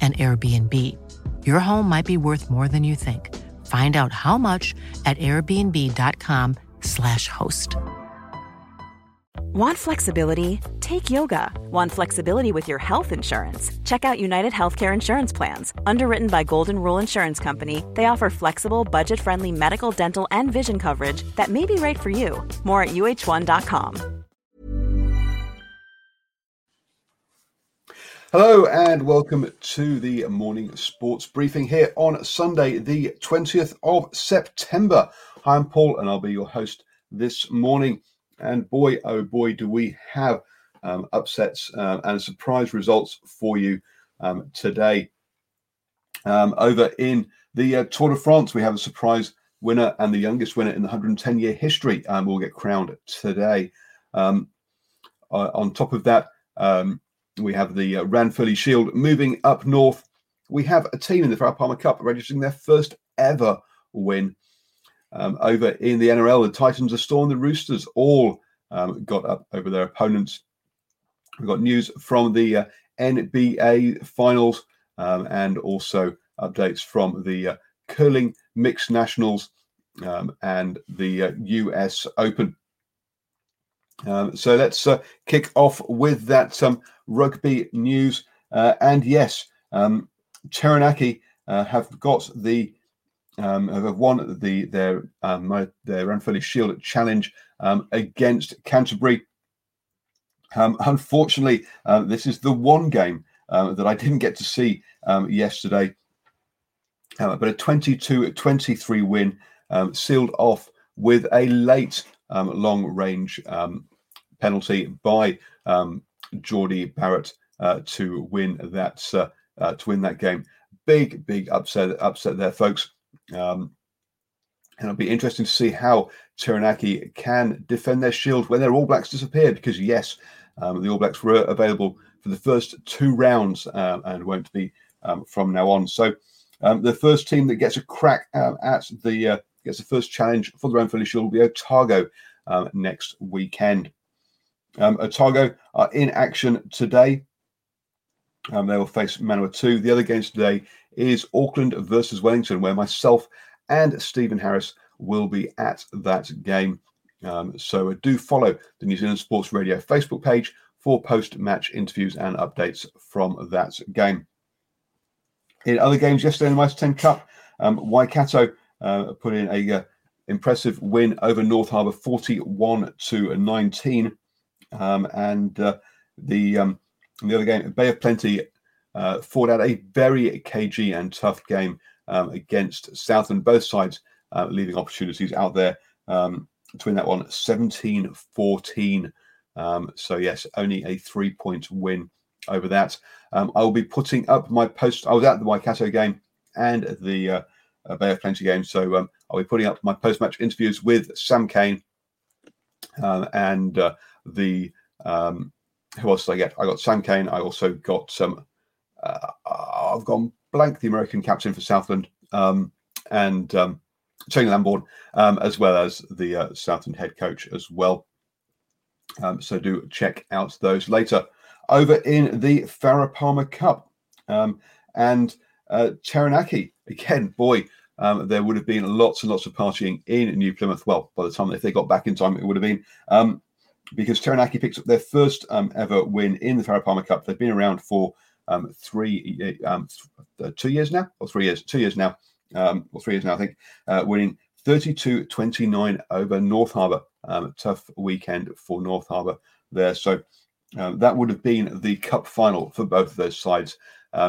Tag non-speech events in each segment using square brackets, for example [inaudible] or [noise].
an Airbnb. Your home might be worth more than you think. Find out how much at airbnb.com/slash host. Want flexibility? Take yoga. Want flexibility with your health insurance? Check out United Healthcare Insurance Plans. Underwritten by Golden Rule Insurance Company, they offer flexible, budget friendly medical, dental, and vision coverage that may be right for you. More at uh1.com. Hello and welcome to the morning sports briefing here on Sunday, the 20th of September. Hi, I'm Paul and I'll be your host this morning. And boy, oh boy, do we have um, upsets uh, and surprise results for you um, today. Um, over in the uh, Tour de France, we have a surprise winner and the youngest winner in the 110 year history um, will get crowned today. Um, uh, on top of that, um, we have the uh, Ranfurly Shield moving up north. We have a team in the Farah Palmer Cup registering their first ever win. Um, over in the NRL, the Titans, the Storm, the Roosters all um, got up over their opponents. We've got news from the uh, NBA finals um, and also updates from the uh, curling mixed nationals um, and the US uh, Open. Um, so let's uh, kick off with that um, rugby news. Uh, and yes, um, Taranaki uh, have got the um, have won the their um, their Ranfurly Shield challenge um, against Canterbury. Um, unfortunately, uh, this is the one game uh, that I didn't get to see um, yesterday. Uh, but a 22-23 win sealed off with a late long range penalty by um, Jordie Barrett uh, to win that uh, uh, to win that game. Big, big upset upset there, folks. Um, and it'll be interesting to see how Taranaki can defend their shield when their All Blacks disappear. Because yes, um, the All Blacks were available for the first two rounds uh, and won't be um, from now on. So um, the first team that gets a crack um, at the uh, gets the first challenge for the Ranfurly Shield will be Otago um, next weekend. Um, Otago are in action today. Um, they will face Manawatu. The other games today is Auckland versus Wellington, where myself and Stephen Harris will be at that game. Um, so do follow the New Zealand Sports Radio Facebook page for post-match interviews and updates from that game. In other games yesterday in the Mitre 10 Cup, um, Waikato uh, put in a uh, impressive win over North Harbour, 41 to 19. Um, and uh, the um, the other game, Bay of Plenty, uh, fought out a very cagey and tough game um, against Southland. Both sides uh, leaving opportunities out there um, to win that one 17 14. Um, so, yes, only a three point win over that. Um, I will be putting up my post. I was at the Waikato game and the uh, uh, Bay of Plenty game. So, um, I'll be putting up my post match interviews with Sam Cane uh, and uh, the um, who else did I get? I got Sam Cane. I also got some. Uh, I've gone blank the American captain for Southland um, and um, Shane Lamborn, um, as well as the uh, Southland head coach as well. Um, so do check out those later. Over in the Farah Palmer Cup um, and uh, Taranaki again, boy, um, there would have been lots and lots of partying in New Plymouth. Well, by the time if they got back in time, it would have been. Because Taranaki picked up their first um, ever win in the Farah Palmer Cup. They've been around for um, three, um, uh, two years now, or three years, two years now, um, or three years now, I think, uh, winning 32 29 over North Harbour. Um, tough weekend for North Harbour there. So um, that would have been the cup final for both of those sides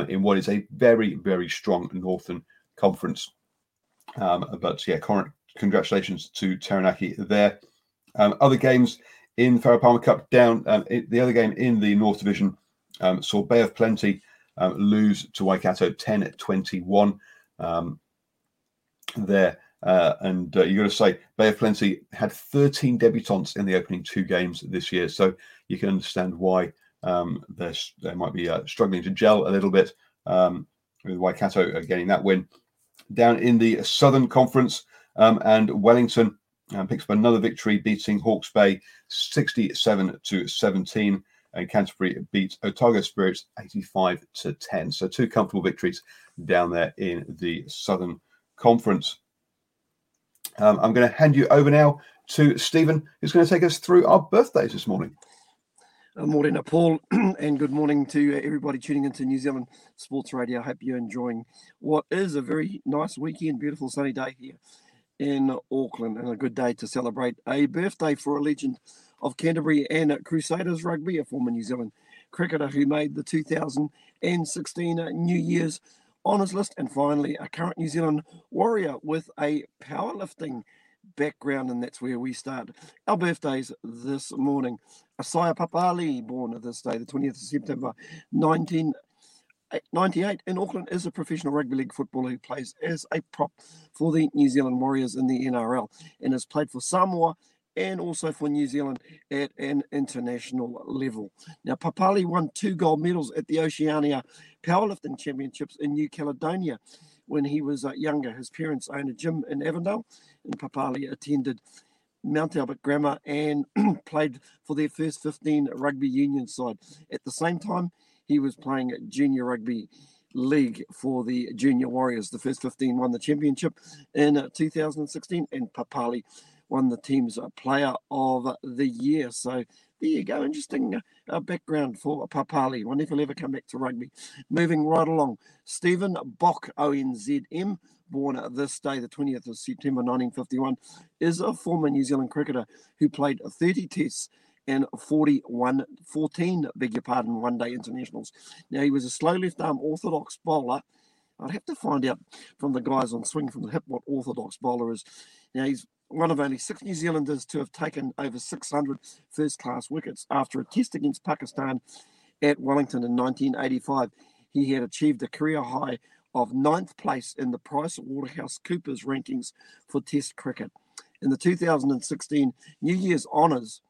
in what is a very, very strong Northern Conference. But yeah, current, congratulations to Taranaki there. Other games in Farah Palmer Cup down. Um, it, the other game in the North Division um, saw Bay of Plenty um, lose to Waikato 10 21 um, there. Uh, and uh, you got to say, Bay of Plenty had 13 debutants in the opening two games this year. So you can understand why um, they might be uh, struggling to gel a little bit um, with Waikato getting that win. Down in the Southern Conference, um, and Wellington picks up another victory, beating Hawke's Bay 67 to 17 and Canterbury beat Otago Spirits 85 to 10. So two comfortable victories down there in the Southern Conference. Um, I'm going to hand you over now to Stephen, who's going to take us through our birthdays this morning. Good morning, Paul, [clears throat] and good morning to everybody tuning into New Zealand Sports Radio. I hope you're enjoying what is a very nice weekend, beautiful sunny day here in Auckland, and a good day to celebrate a birthday for a legend of Canterbury and Crusaders rugby, a former New Zealand cricketer who made the 2016 New Year's honours list, and finally a current New Zealand warrior with a powerlifting background, and that's where we start our birthdays this morning. Isaiah Papali'i, born this day, the 20th of September 1998 in Auckland, is a professional rugby league footballer who plays as a prop for the New Zealand Warriors in the NRL and has played for Samoa and also for New Zealand at an international level. Now, Papali'i won two gold medals at the Oceania Powerlifting Championships in New Caledonia when he was uh, younger. His parents owned a gym in Avondale, and Papali'i attended Mount Albert Grammar and [clears throat] played for their first 15 rugby union side. At the same time, he was playing junior rugby league for the junior warriors. The first 15 won the championship in uh, 2016, and Papali'i won the team's player of the year. So there you go. Interesting uh, background for Papali'i. Wonder if he'll ever come back to rugby. Moving right along, Stephen Boock, ONZM, born this day, the 20th of September 1951, is a former New Zealand cricketer who played 30 tests and 41, 14, beg your pardon, one day internationals. Now, he was a slow left arm orthodox bowler. I'd have to find out from the guys on Swing from the Hip what orthodox bowler is. Now, he's one of only six New Zealanders to have taken over 600 first class wickets after a test against Pakistan at Wellington in 1985. He had achieved a career high of ninth place in the Price Waterhouse Coopers rankings for Test cricket. In the 2016 New Year's Honours,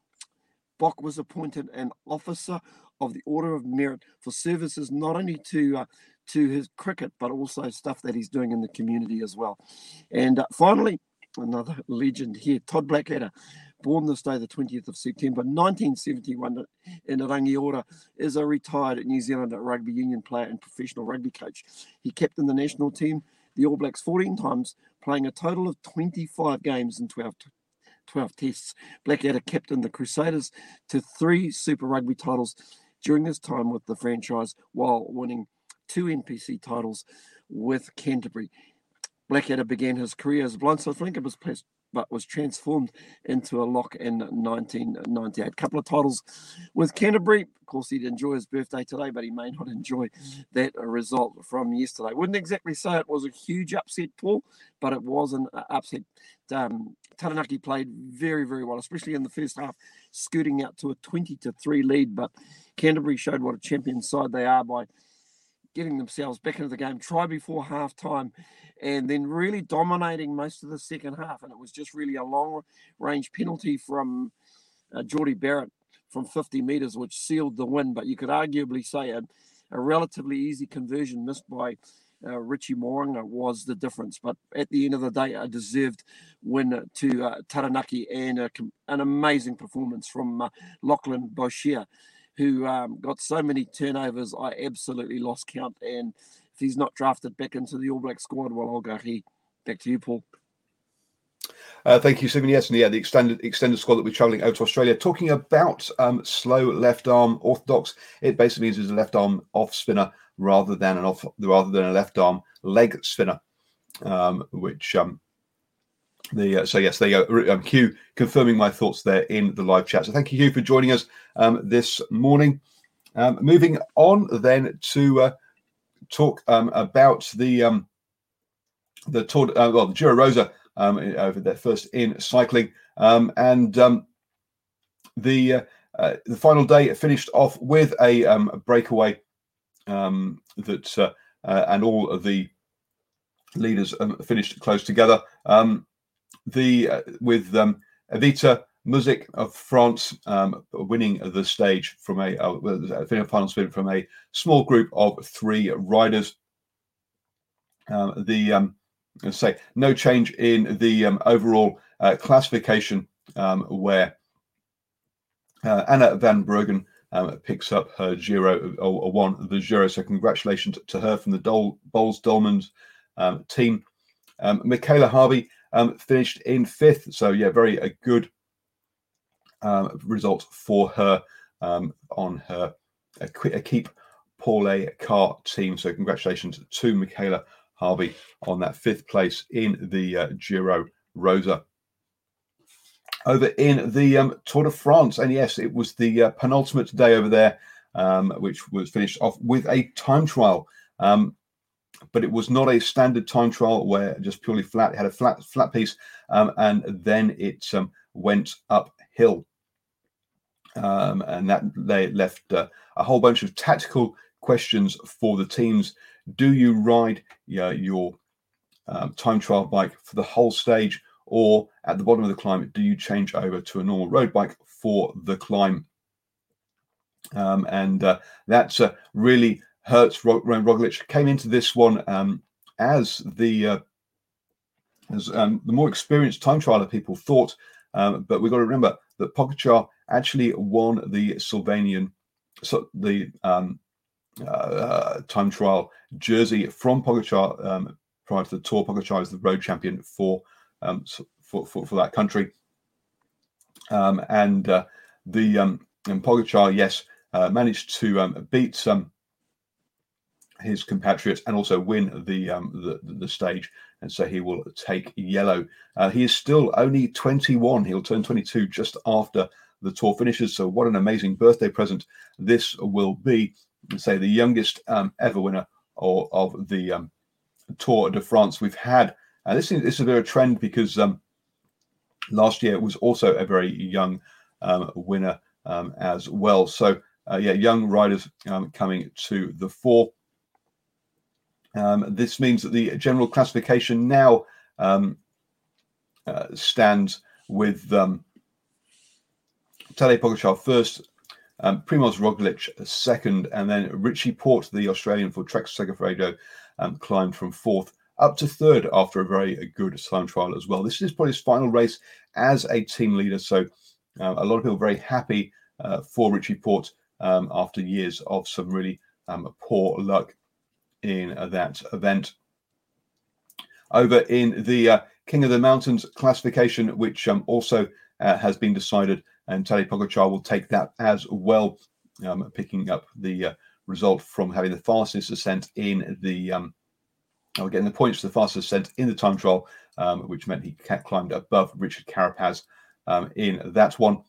Boock was appointed an officer of the Order of Merit for services not only to uh, to his cricket but also stuff that he's doing in the community as well. And uh, finally, another [laughs] legend here, Todd Blackadder, born this day, the 20th of September 1971 in Rangiora, is a retired New Zealand rugby union player and professional rugby coach. He captained the national team, the All Blacks, 14 times, playing a total of 25 games in 12, 12 tests. Blackadder captained the Crusaders to three Super Rugby titles during his time with the franchise while winning two NPC titles with Canterbury. Blackadder began his career as a blindside flanker, was placed, but was transformed into a lock in 1998. A couple of titles with Canterbury. Of course, he'd enjoy his birthday today, but he may not enjoy that result from yesterday. Wouldn't exactly say it was a huge upset, Paul, but it was an upset. Um, Taranaki played very, very well, especially in the first half, scooting out to a 20 to 3 lead. But Canterbury showed what a champion side they are by getting themselves back into the game, try before half time, and then really dominating most of the second half. And it was just really a long range penalty from uh, Jordie Barrett from 50 metres, which sealed the win. But you could arguably say a, a relatively easy conversion missed by uh, Richie Mo'unga was the difference. But at the end of the day, a deserved win to uh, Taranaki and a, an amazing performance from uh, Lachlan Boshier who um, got so many turnovers, I absolutely lost count. And if he's not drafted back into the All Black squad, well, I'll go he. Back to you, Paul. Uh, thank you, Simon. Yes, and yeah, the extended extended squad that we're travelling out to Australia. Talking about um, slow left arm orthodox, it basically means it's a left arm off spinner rather than an off rather than a left arm leg spinner, um, which um, The, uh, so yes, there you go. Um, Hugh confirming my thoughts there in the live chat. So thank you, Hugh, for joining us um, this morning. Um, moving on then to uh, talk um, about the um, the Tour, uh, well, the Giro Rosa um, over there first in cycling, um, and um, the uh, uh, the final day finished off with a, um, breakaway um, that uh, uh, and all of the leaders finished close together. Um, the uh, with um, Evita Muzic of France um, winning the stage from a uh, final sprint from a small group of three riders. Um, the um, say no change in the um, overall uh, classification um, where uh, Anna van Breggen um, picks up her Giro or, or, won the Giro. So congratulations to her from the Dol- Boels Dolmans um, team. Mikayla Harvey finished in fifth. So yeah, very a good um, result for her um, on her a, a keep Paul A car team. So congratulations to Mikayla Harvey on that fifth place in the uh, Giro Rosa. Over in the um, Tour de France, and yes, it was the uh, penultimate day over there, um, which was finished off with a time trial. Um, but it was not a standard time trial where just purely flat. It had a flat flat piece, um, and then it um, went uphill um, and that they left uh, a whole bunch of tactical questions for the teams. Do you ride your um, time trial bike for the whole stage, or at the bottom of the climb, do you change over to a normal road bike for the climb? Um, and uh, that uh, really hurts. Roman Roglic came into this one um, as the uh, as um, the more experienced time trialer people thought, um, but we've got to remember that Pogacar actually won the Slovenian, so the um, uh, time trial jersey from Pogacar um, prior to the tour. Pogacar is the road champion for um, for, for, for that country, um, and uh, the um, and Pogacar, yes, uh, managed to um, beat some his compatriots and also win the um, the, the stage, and so he will take yellow. Uh, he is still only 21. He'll turn 22 just after the tour finishes. So what an amazing birthday present this will be. Say the youngest um, ever winner or, of the um, Tour de France we've had. And this is this is a bit of a trend because um, last year it was also a very young um, winner um, as well. So uh, yeah, young riders coming to the fore. This means that the general classification now uh, stands with um, Tadej Pogacar first, um, Primoz Roglic second, and then Richie Porte, the Australian for Trek Segafredo, um, climbed from fourth up to third after a very good time trial as well. This is probably his final race as a team leader, so uh, a lot of people very happy uh, for Richie Porte um, after years of some really um, poor luck in that event. Over in the uh, King of the Mountains classification, which um, also uh, has been decided and Tadej Pogacar will take that as well, um, picking up the uh, result from having the fastest ascent in the um, or getting the points for the fastest ascent in the time trial, um, which meant he climbed above Richard Carapaz um, in that one.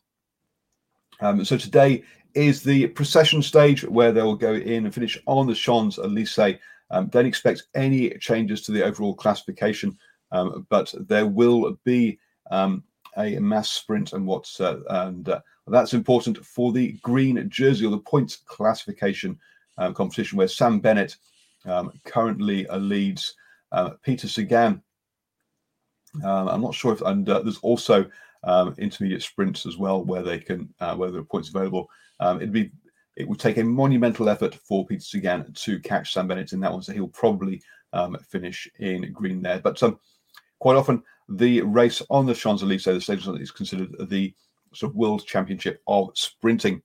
Um, so today is the procession stage where they will go in and finish on the Champs Elysees. Um, don't expect any changes to the overall classification, um, but there will be um, a mass sprint and what's uh, and uh, that's important for the green jersey or the points classification um, competition where Sam Bennett um, currently uh, leads uh, Peter Sagan. Um, I'm not sure if and uh, there's also um, intermediate sprints as well where they can uh, where there are points available. Um, it'd be it would take a monumental effort for Peter Sagan to catch Sam Bennett in that one, so he'll probably um, finish in green there. But um, quite often the race on the Champs Elysees, the stage is considered the sort of world championship of sprinting.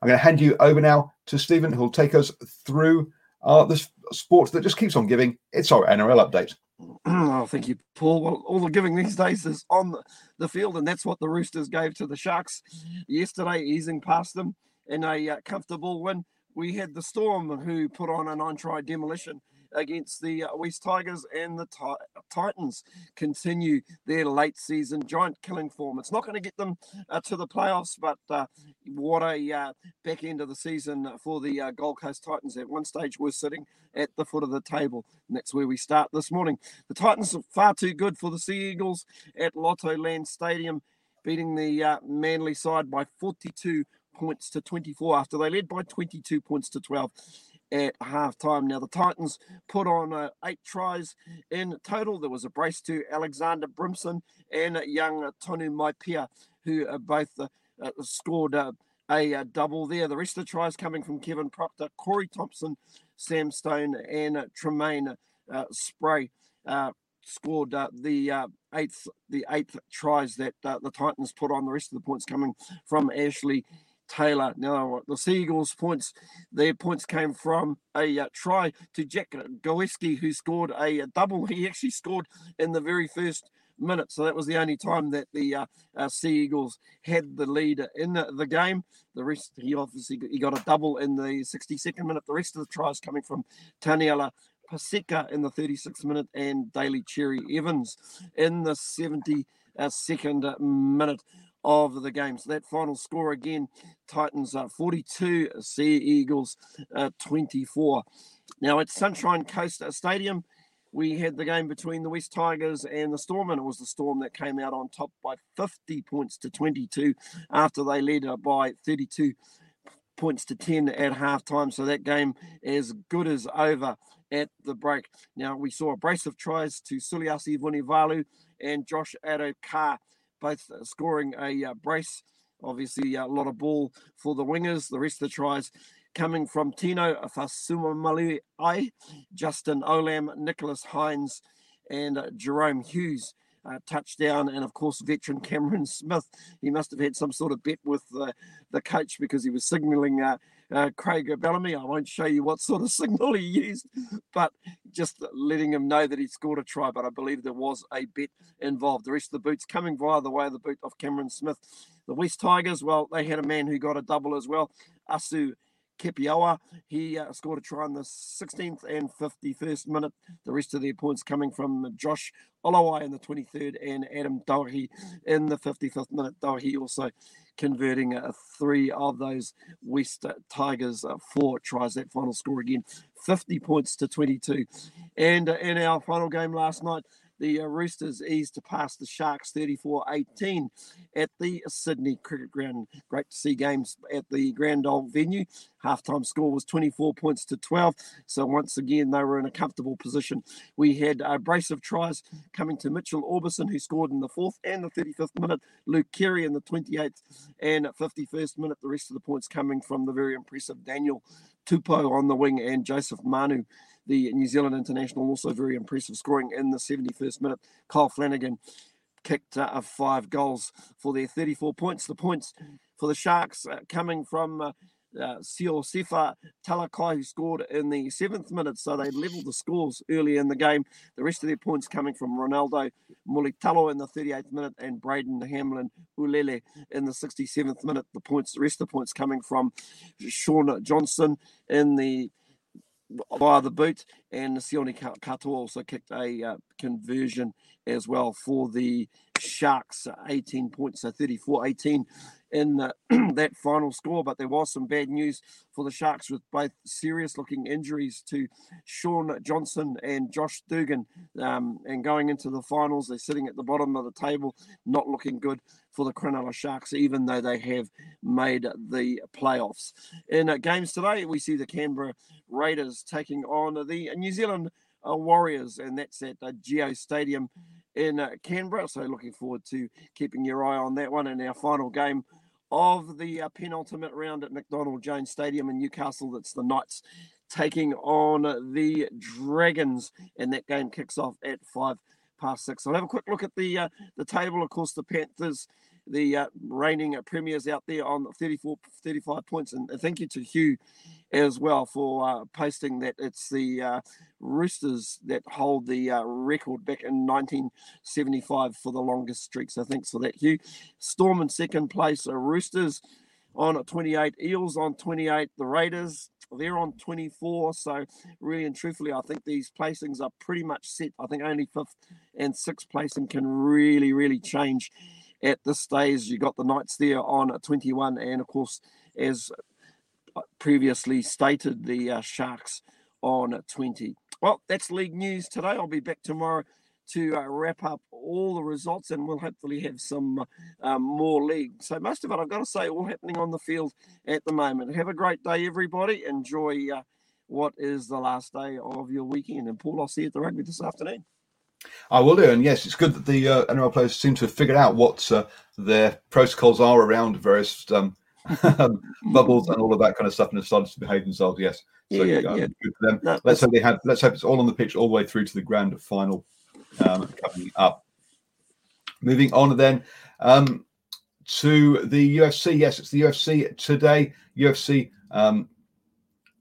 I'm going to hand you over now to Stephen, who'll take us through uh, the sport that just keeps on giving. It's our NRL update. [clears throat] Oh, thank you, Paul. Well, all the giving these days is on the field, and that's what the Roosters gave to the Sharks yesterday, easing past them in a uh, comfortable win. We had the Storm, who put on a nine try demolition against the uh, West Tigers and the Titans continue their late season giant killing form. It's not going to get them uh, to the playoffs, but uh, what a uh, back end of the season for the uh, Gold Coast Titans. At one stage, we're sitting at the foot of the table, and that's where we start this morning. The Titans are far too good for the Sea Eagles at Lottoland Stadium, beating the uh, Manly side by 42 points to 24 after they led by 22 points to 12 at half time. Now, the Titans put on uh, eight tries in total. There was a brace to Alexander Brimson and young Tonu Maipea, who uh, both uh, uh scored uh, a, double there. The rest of the tries coming from Kevin Proctor, Corey Thompson, Sam Stone, and Treymain Spry. Scored the eighth, the eighth tries that the Titans put on. The rest of the points coming from Ashley Taylor. Now, the Seagulls points, their points came from a uh, try to Jack Gillespie, who scored a, a, double. [laughs] He actually scored in the very first minute. So that was the only time that the uh, uh, Sea Eagles had the lead in the, the, game. The rest, he obviously he got a double in the 62nd minute. The rest of the tries coming from Taniela Paseka in the 36th minute and Daly Cherry Evans in the 72nd minute of the game. So that final score again, Titans uh, 42, Sea Eagles uh, 24. Now at Sunshine Coast Stadium, we had the game between the West Tigers and the Storm, and it was the Storm that came out on top by 50 points to 22 after they led by 32 points to 10 at halftime. So that game as good as over at the break. Now we saw a brace of tries to Suliasi Vunivalu and Josh Addo-Carr both uh, scoring a uh, brace. Obviously, a lot of ball for the wingers. The rest of the tries coming from Tino Fa'asuamaleaui, Justin Olam, Nicholas Hynes, and uh, Jahrome Hughes. Uh, touchdown, and of course, veteran Cameron Smith. He must have had some sort of bet with uh, the coach because he was signaling uh, uh, Craig Bellamy. I won't show you what sort of [laughs] signal he used, but just letting him know that he scored a try. But I believe there was a bet involved. The rest of the boots coming via the way of the boot of Cameron Smith. The West Tigers, well, they had a man who got a double as well. Asu Kepaoa. He uh, scored a try in the 16th and 51st minute. The rest of their points coming from Josh Olawai in the 23rd and Adam Doueihi in the 55th minute. Doueihi also converting uh, three of those West Tigers uh, four tries. That final score again, 50 points to 22. And uh, in our final game last night, the uh, Roosters eased to pass the Sharks 34 18 at the Sydney Cricket Ground. Great to see games at the Grand Old venue. Halftime score was 24 points to 12. So once again, they were in a comfortable position. We had a brace of tries coming to Mitchell Aubusson, who scored in the fourth and the 35th minute. Luke Keary in the 28th and 51st minute. The rest of the points coming from the very impressive Daniel Tupou on the wing and Joseph Manu the New Zealand international, also very impressive, scoring in the 71st minute. Kyle Flanagan kicked uh, five goals for their 34 points. The points for the Sharks uh, coming from uh, uh, Sifa Talakai, who scored in the seventh minute, so they levelled the scores early in the game. The rest of their points coming from Ronaldo Mulitalo in the 38th minute and Braden Hamlin Uele in the 67th minute. The points, the rest of the points coming from Shaun Johnson in the via the boot, and the Sione Katoa also kicked a uh, conversion as well for the Sharks, 18 points, so 34 18 in uh, [clears throat] that final score. But there was some bad news for the Sharks with both serious looking injuries to Shaun Johnson and Josh Dugan. Um, and going into the finals, they're sitting at the bottom of the table, not looking good for the Cronulla Sharks, even though they have made the playoffs. In uh, games today, we see the Canberra Raiders taking on the New Zealand uh, Warriors, and that's at uh, GIO Stadium in uh, Canberra. So looking forward to keeping your eye on that one. And our final game of the uh, penultimate round at McDonald Jones Stadium in Newcastle. That's the Knights taking on the Dragons, and that game kicks off at five past six. I'll have a quick look at the uh, the table. Of course, the Panthers the uh, reigning premiers out there on 34, 35 points. And thank you to Hugh as well for uh, posting that it's the uh, Roosters that hold the uh, record back in 1975 for the longest streak. So thanks for that, Hugh. Storm in second place, uh, Roosters on 28, Eels on 28, the Raiders they're on 24. So, really and truthfully, I think these placings are pretty much set. I think only fifth and sixth placing can really, really change at this stage. You got the Knights there on 21, and of course, as previously stated, the uh, Sharks on 20. Well, that's league news today. I'll be back tomorrow to uh, wrap up all the results and we'll hopefully have some uh, more league. So, most of it, I've got to say, all happening on the field at the moment. Have a great day, everybody. Enjoy uh, what is the last day of your weekend. And, Paul, I'll see you at the rugby this afternoon. I will do, and yes, it's good that the uh, NRL players seem to have figured out what uh, their protocols are around various [laughs] um, bubbles and all of that kind of stuff, and have started to behave themselves. Yes, so yeah, yeah. good for them. No, let's hope they have. Let's hope it's all on the pitch all the way through to the grand final um, coming up. Moving on then um, to the UFC. Yes, it's the UFC today. UFC um,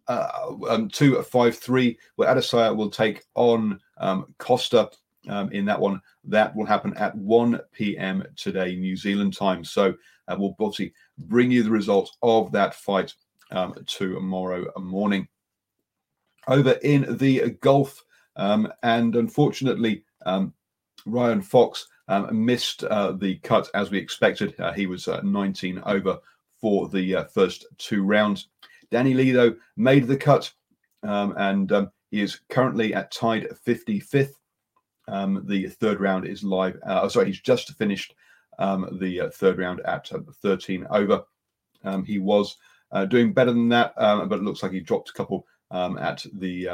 uh, um, two five three. Where Adesanya will take on um, Costa um, in that one. That will happen at 1 p.m. today, New Zealand time. So uh, we'll obviously bring you the results of that fight um, tomorrow morning. Over in the golf, um, and unfortunately, um, Ryan Fox um, missed uh, the cut as we expected. Uh, he was uh, 19 over for the uh, first two rounds. Danny Lee, though, made the cut, um, and he is currently at tied 55th. Um, the third round is live. Uh, oh, sorry, he's just finished um, the uh, third round at 13 over. he was doing better than that, but it looks like he dropped a couple at the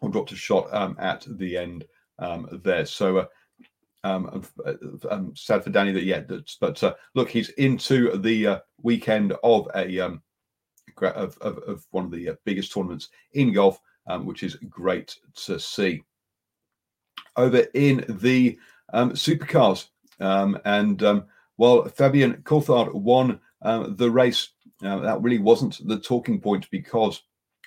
or dropped a shot at the end um, there. So, uh, um, I'm um, sad for Danny that yeah, but uh, look, he's into the uh, weekend of a um, of, of, of one of the uh, biggest tournaments in golf, um, which is great to see. Over in the um, supercars, um, and um, while Fabian Coulthard won um, the race, uh, that really wasn't the talking point because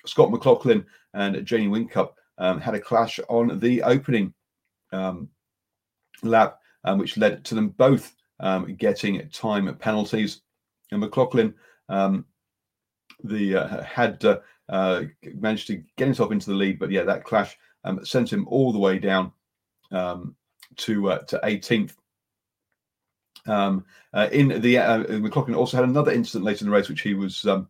Scott McLaughlin and Jamie Whincup um, had a clash on the opening lap, which led to them both getting time penalties. And McLaughlin, the uh, had uh, uh, managed to get himself into the lead, but yeah, that clash um, sent him all the way down um, to uh, to 18th. Um, uh, in the uh, McLaughlin also had another incident later in the race, which he was um,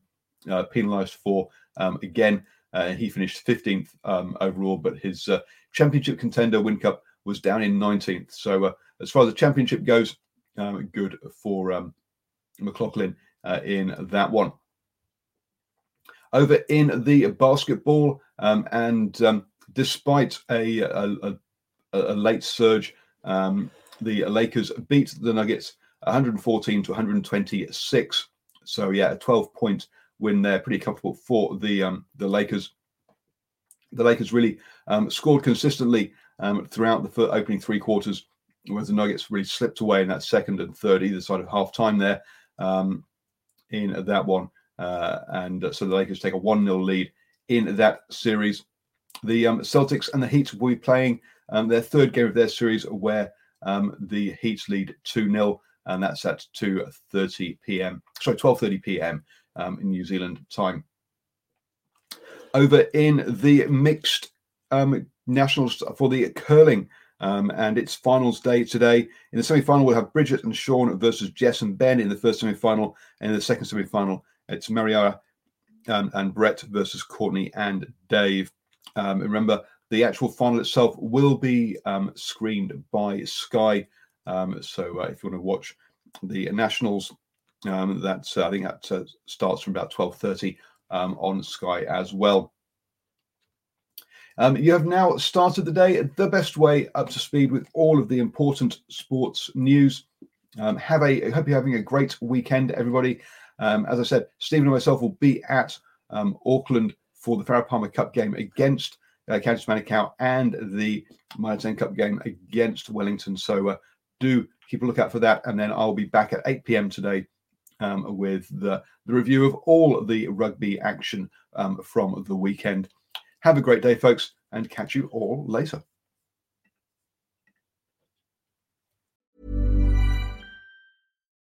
uh, penalised for. Um, again, uh, he finished 15th um, overall, but his uh, championship contender Whincup was down in 19th. So uh, as far as the championship goes, um, good for McLaughlin in that one. Over in the basketball, and despite a, a, a, a, late surge, um, the Lakers beat the Nuggets 114 to 126. So yeah, a 12 point win there, pretty comfortable for the um, the Lakers. The Lakers really scored consistently um, throughout the opening three quarters, where the Nuggets really slipped away in that second and third, either side of half time there um, in that one. Uh, and so the Lakers take a 1 0 lead in that series. The um, Celtics and the Heat will be playing um, their third game of their series, where um, the Heat lead 2 0, and that's at 2.30 p.m. Sorry, 12.30 p.m. Um, in New Zealand time. Over in the mixed um, nationals for the curling. Um, and it's finals day today. In the semi-final, we'll have Bridget and Sean versus Jess and Ben in the first semi-final, and in the second semi-final, it's Mariara um, and Brett versus Courtney and Dave. Um, remember, the actual final itself will be um, screened by Sky. Um, so uh, if you want to watch the nationals, um, that's uh, I think that uh, starts from about twelve thirty on Sky as well. Um, you have now started the day the best way up to speed with all of the important sports news. Um, have a I hope you're having a great weekend, everybody. Um, as I said, Stephen and myself will be at um, Auckland for the Farah Palmer Cup game against uh, Counties Manukau and the 10 Cup game against Wellington. So uh, do keep a lookout for that. And then I'll be back at 8 p.m. today um, with the, the review of all the rugby action um, from the weekend. Have a great day, folks, and catch you all later.